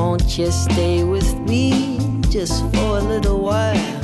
Won't you stay with me just for a little while?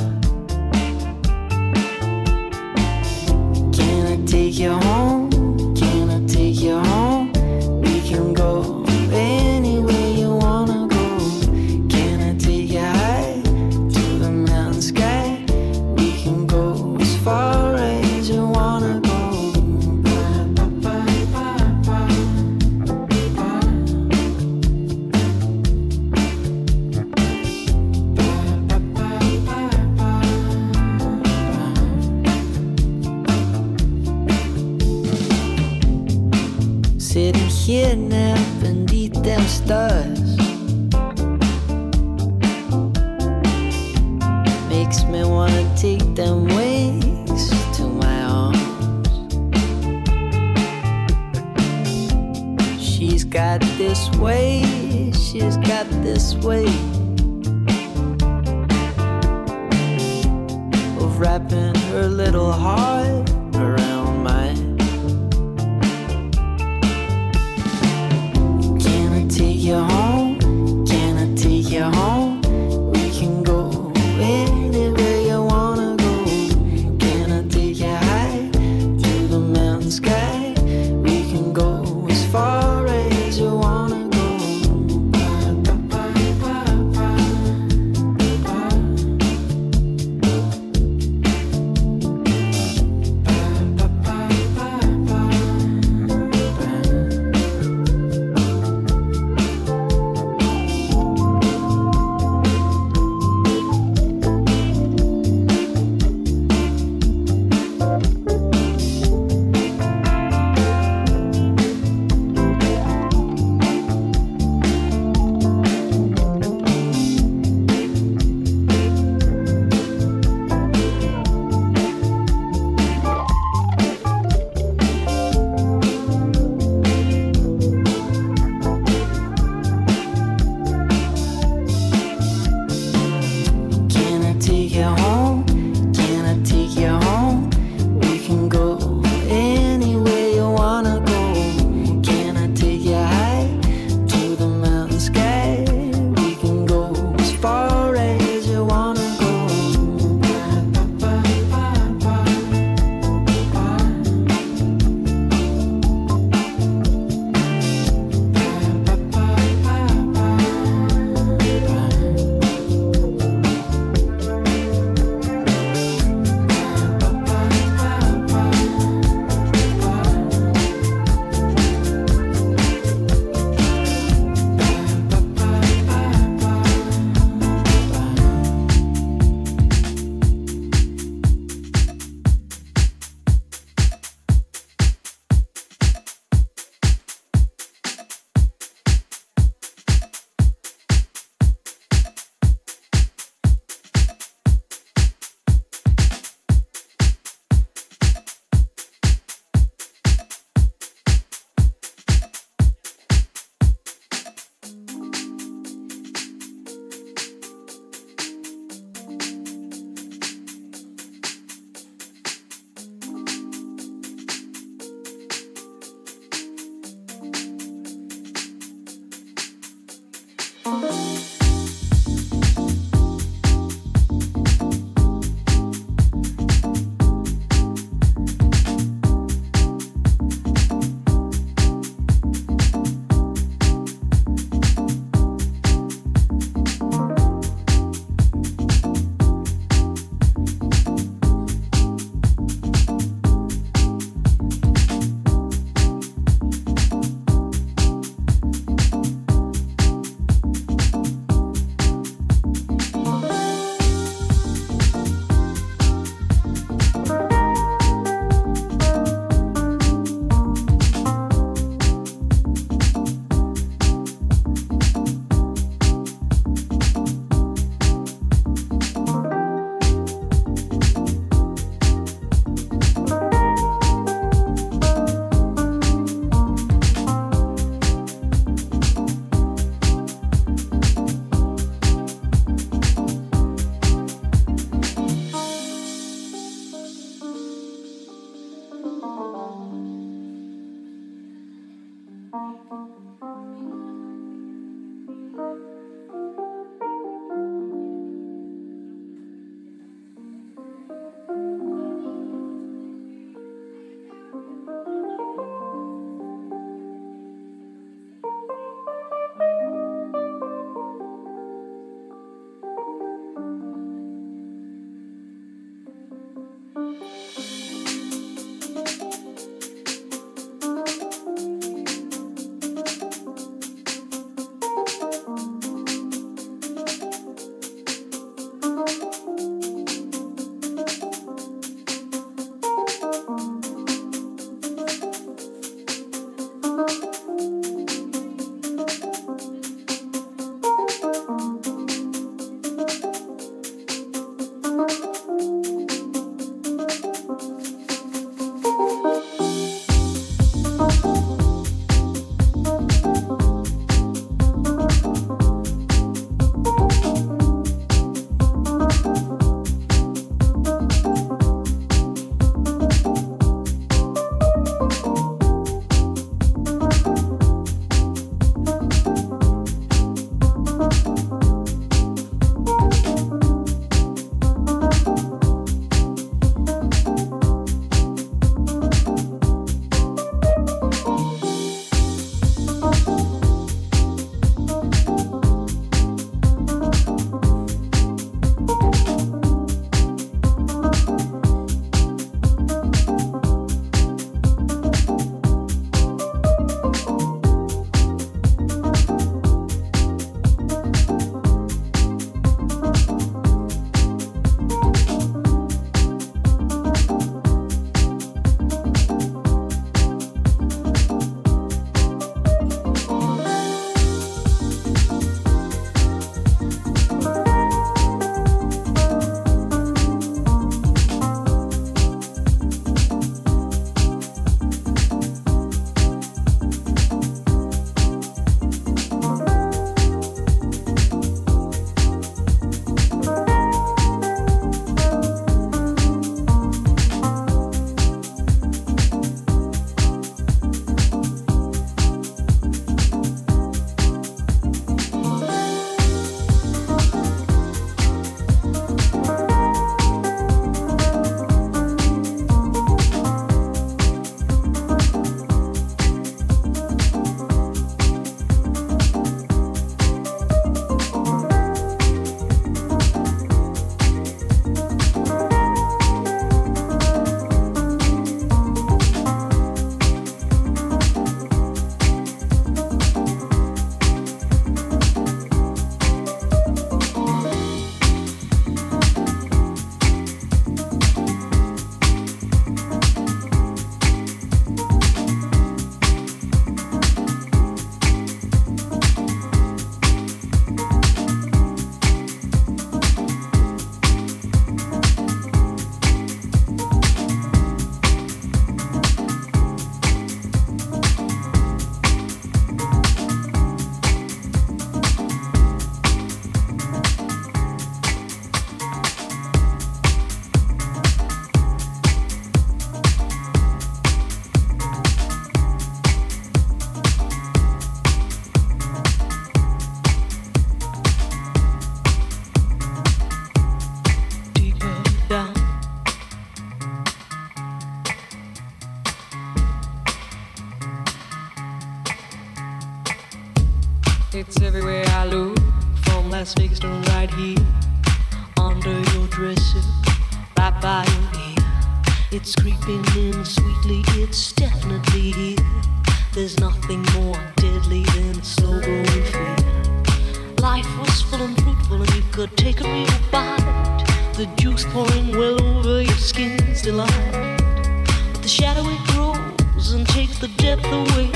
The depth away,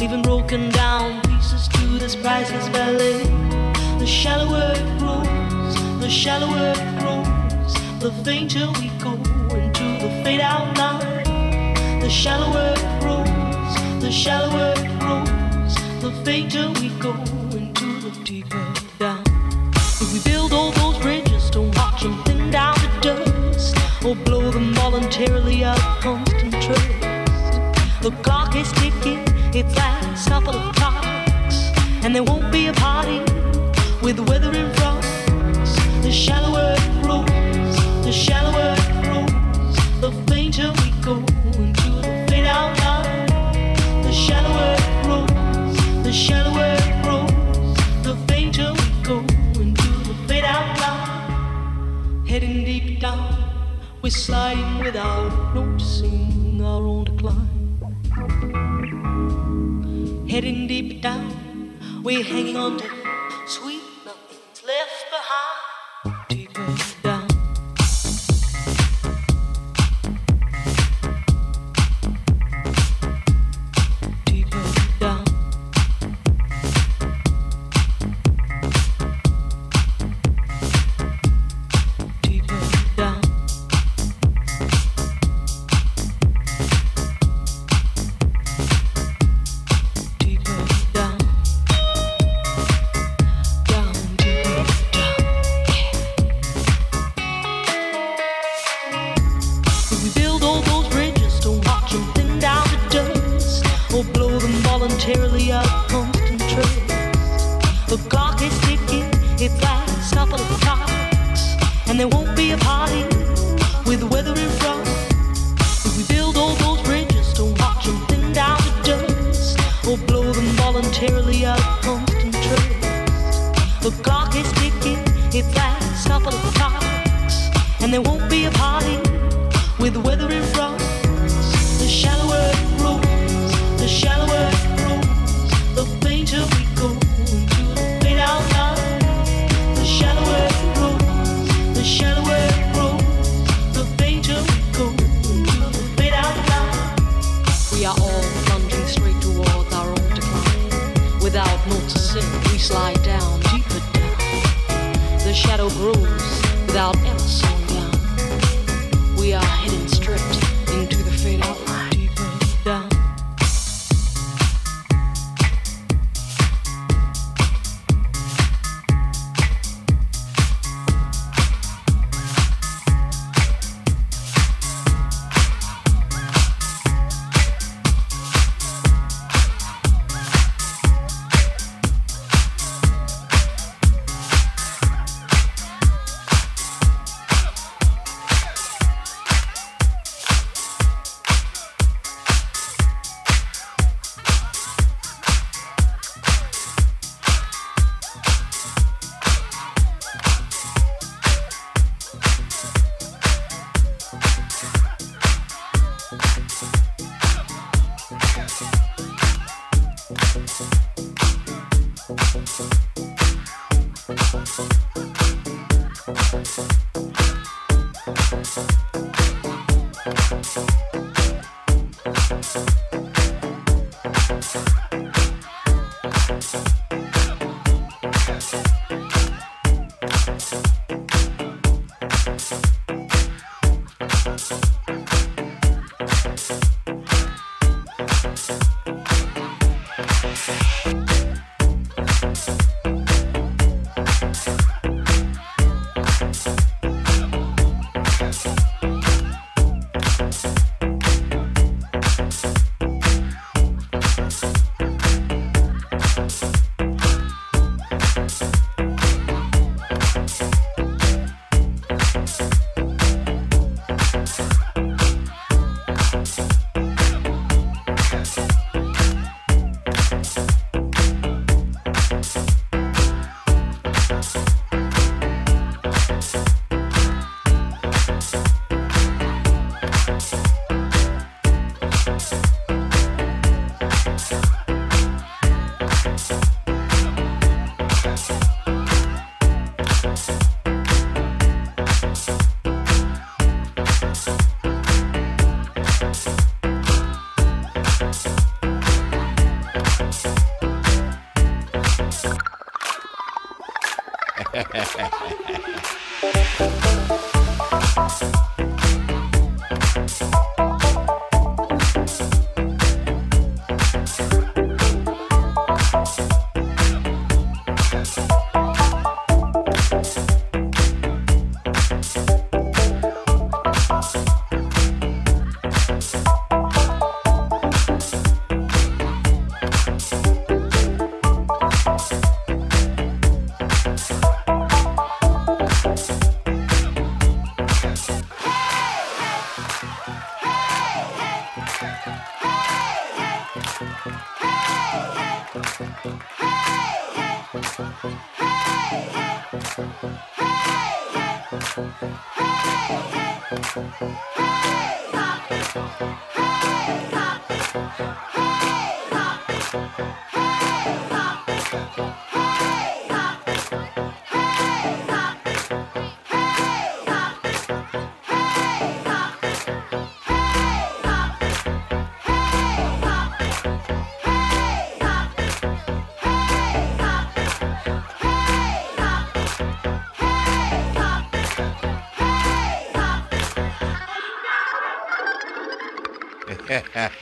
leaving broken down pieces to this priceless ballet. The shallower it grows, the shallower it grows, the fainter we go into the fade out line. The shallower it grows, the shallower it grows, the fainter we go into the deeper down. If we build all those bridges, don't watch them thin down to dust, or blow them voluntarily out of constant trust. The clock is ticking, it's last couple of clocks, and there won't be a party with the weather in front. The shallower it grows, the shallower it grows, the fainter we go into the fade out line. The shallower it grows, the shallower it grows, the fainter we go into the fade out line. Heading deep down, we're sliding without noticing our own decline. Heading deep down, we're hanging on to and there won't be a party with the weather in front. If we build all those watch them thin down to dust, or blow them voluntarily out of. The clock is ticking, and there won't be a party with the weather in front.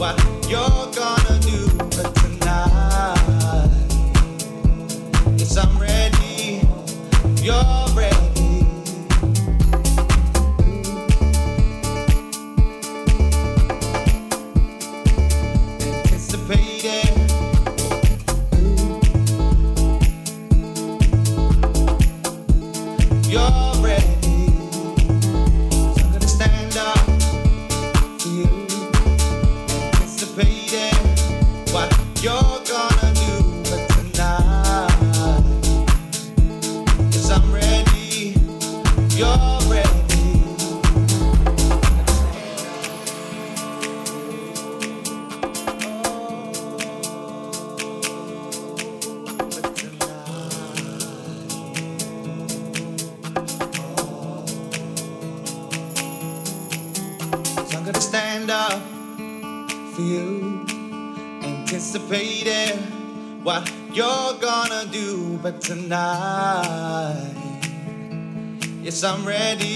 what tonight, yes, I'm ready.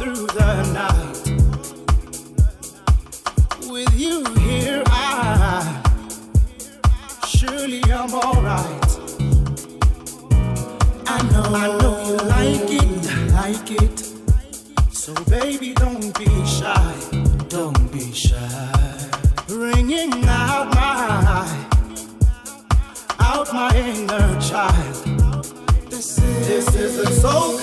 Through the night. With you here, I surely I'm alright. I know, I know you like it, like it. So baby, don't be shy, don't be shy. Bringing out my, out my inner child. This is, the Soul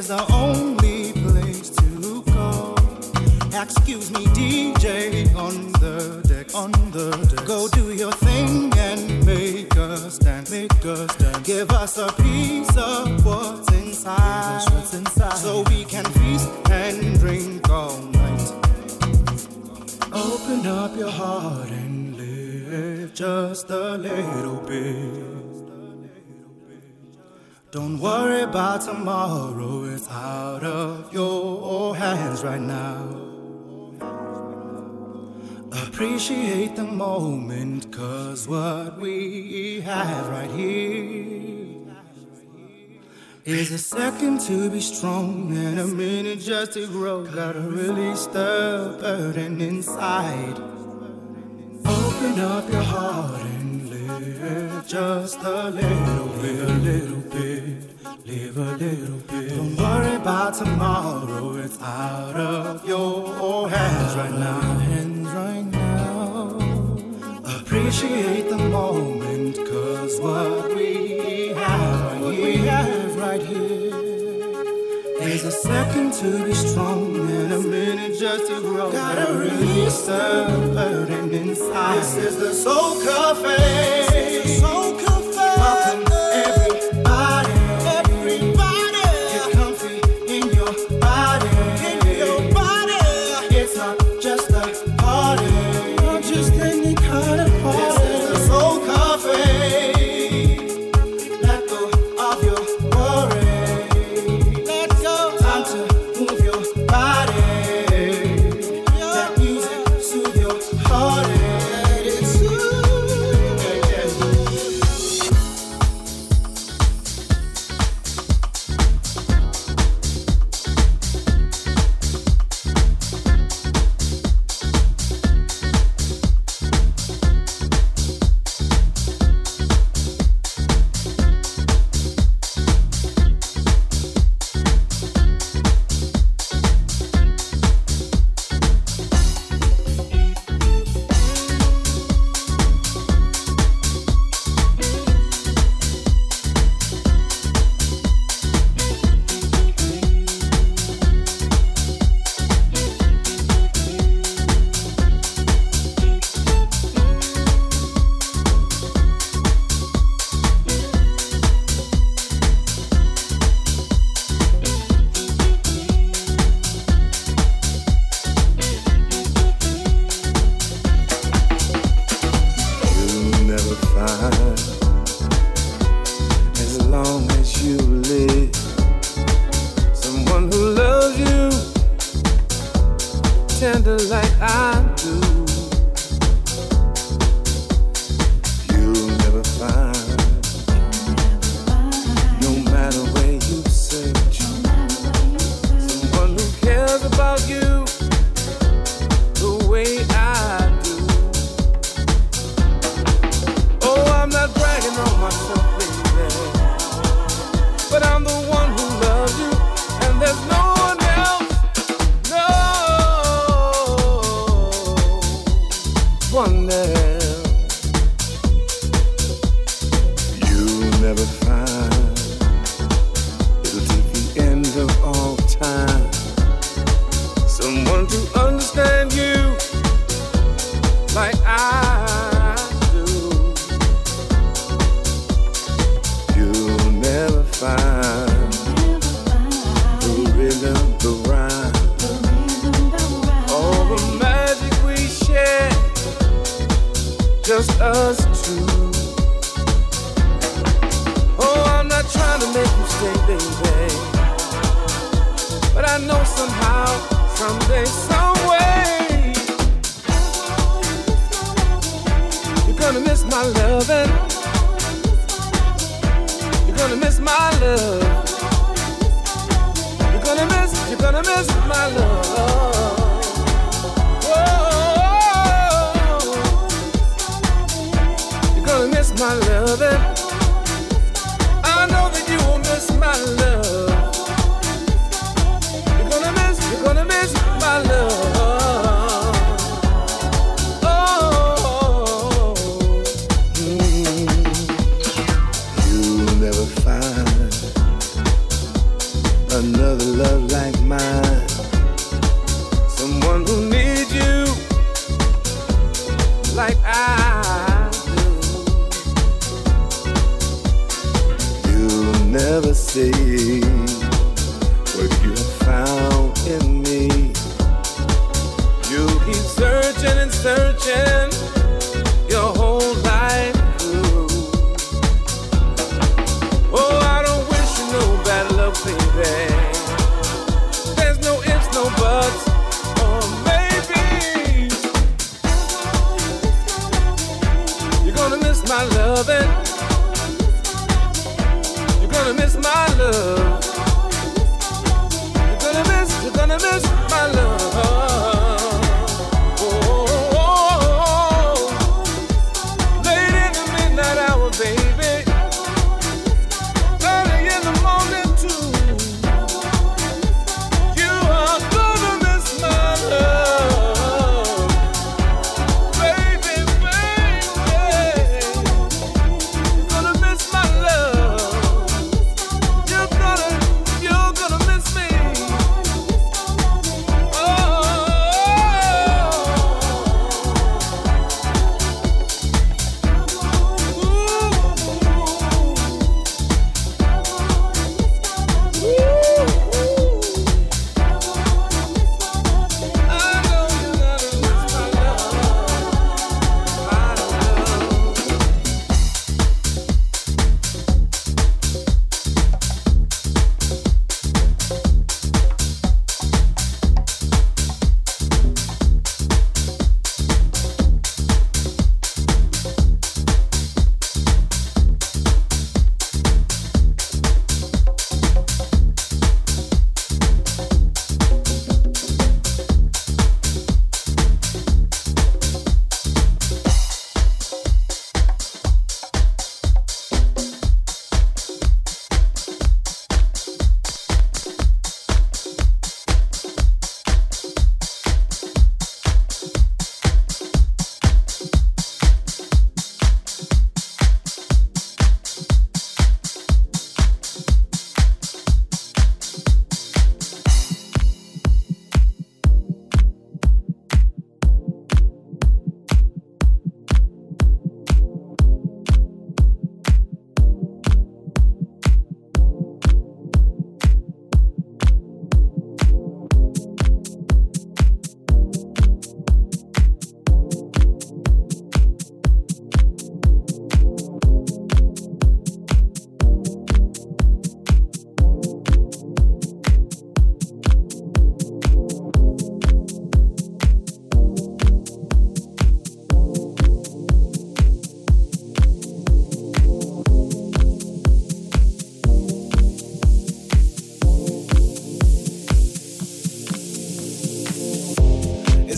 is the only place to go. Excuse me, DJ on the deck, on the deck. Go do your thing and make us stand, make us stand. Give us a piece of what's inside, what's inside, so we can feast and drink all night. Open up your heart and live just a little bit. Don't worry about tomorrow, it's out of your hands right now. Appreciate the moment, cause what we have right here is a second to be strong and a minute just to grow. Gotta release the burden inside. Open up your heart just a little bit, a little bit, live a little bit. Don't worry about tomorrow, it's out of your hands right now, hands right now. Appreciate the moment, cause what we have, what we have right here. Is a second to be strong and a minute just to grow. Gotta release the burden inside. This is the. Soul Cafe. gonna miss my love. You're gonna miss, you're gonna miss my love.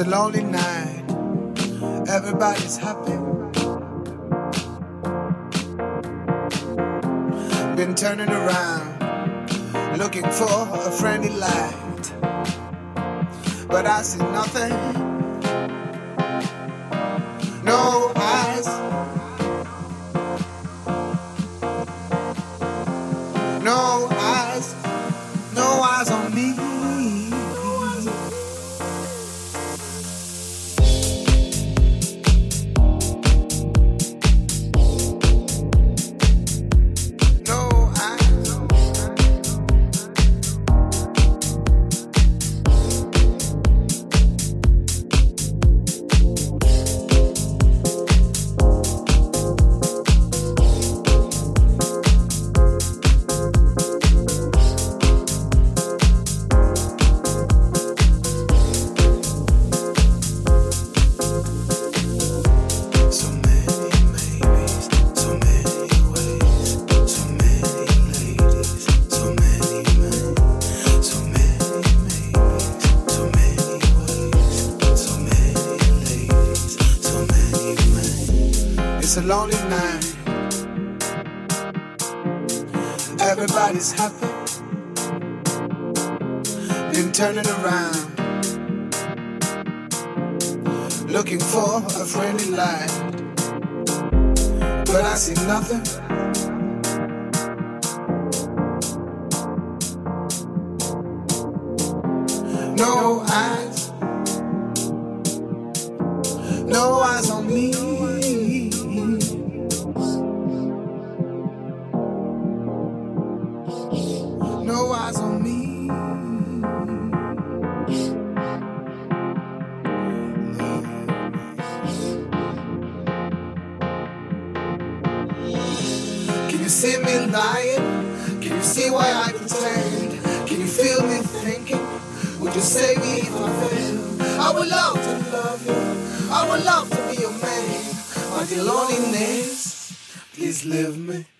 a lonely please leave me.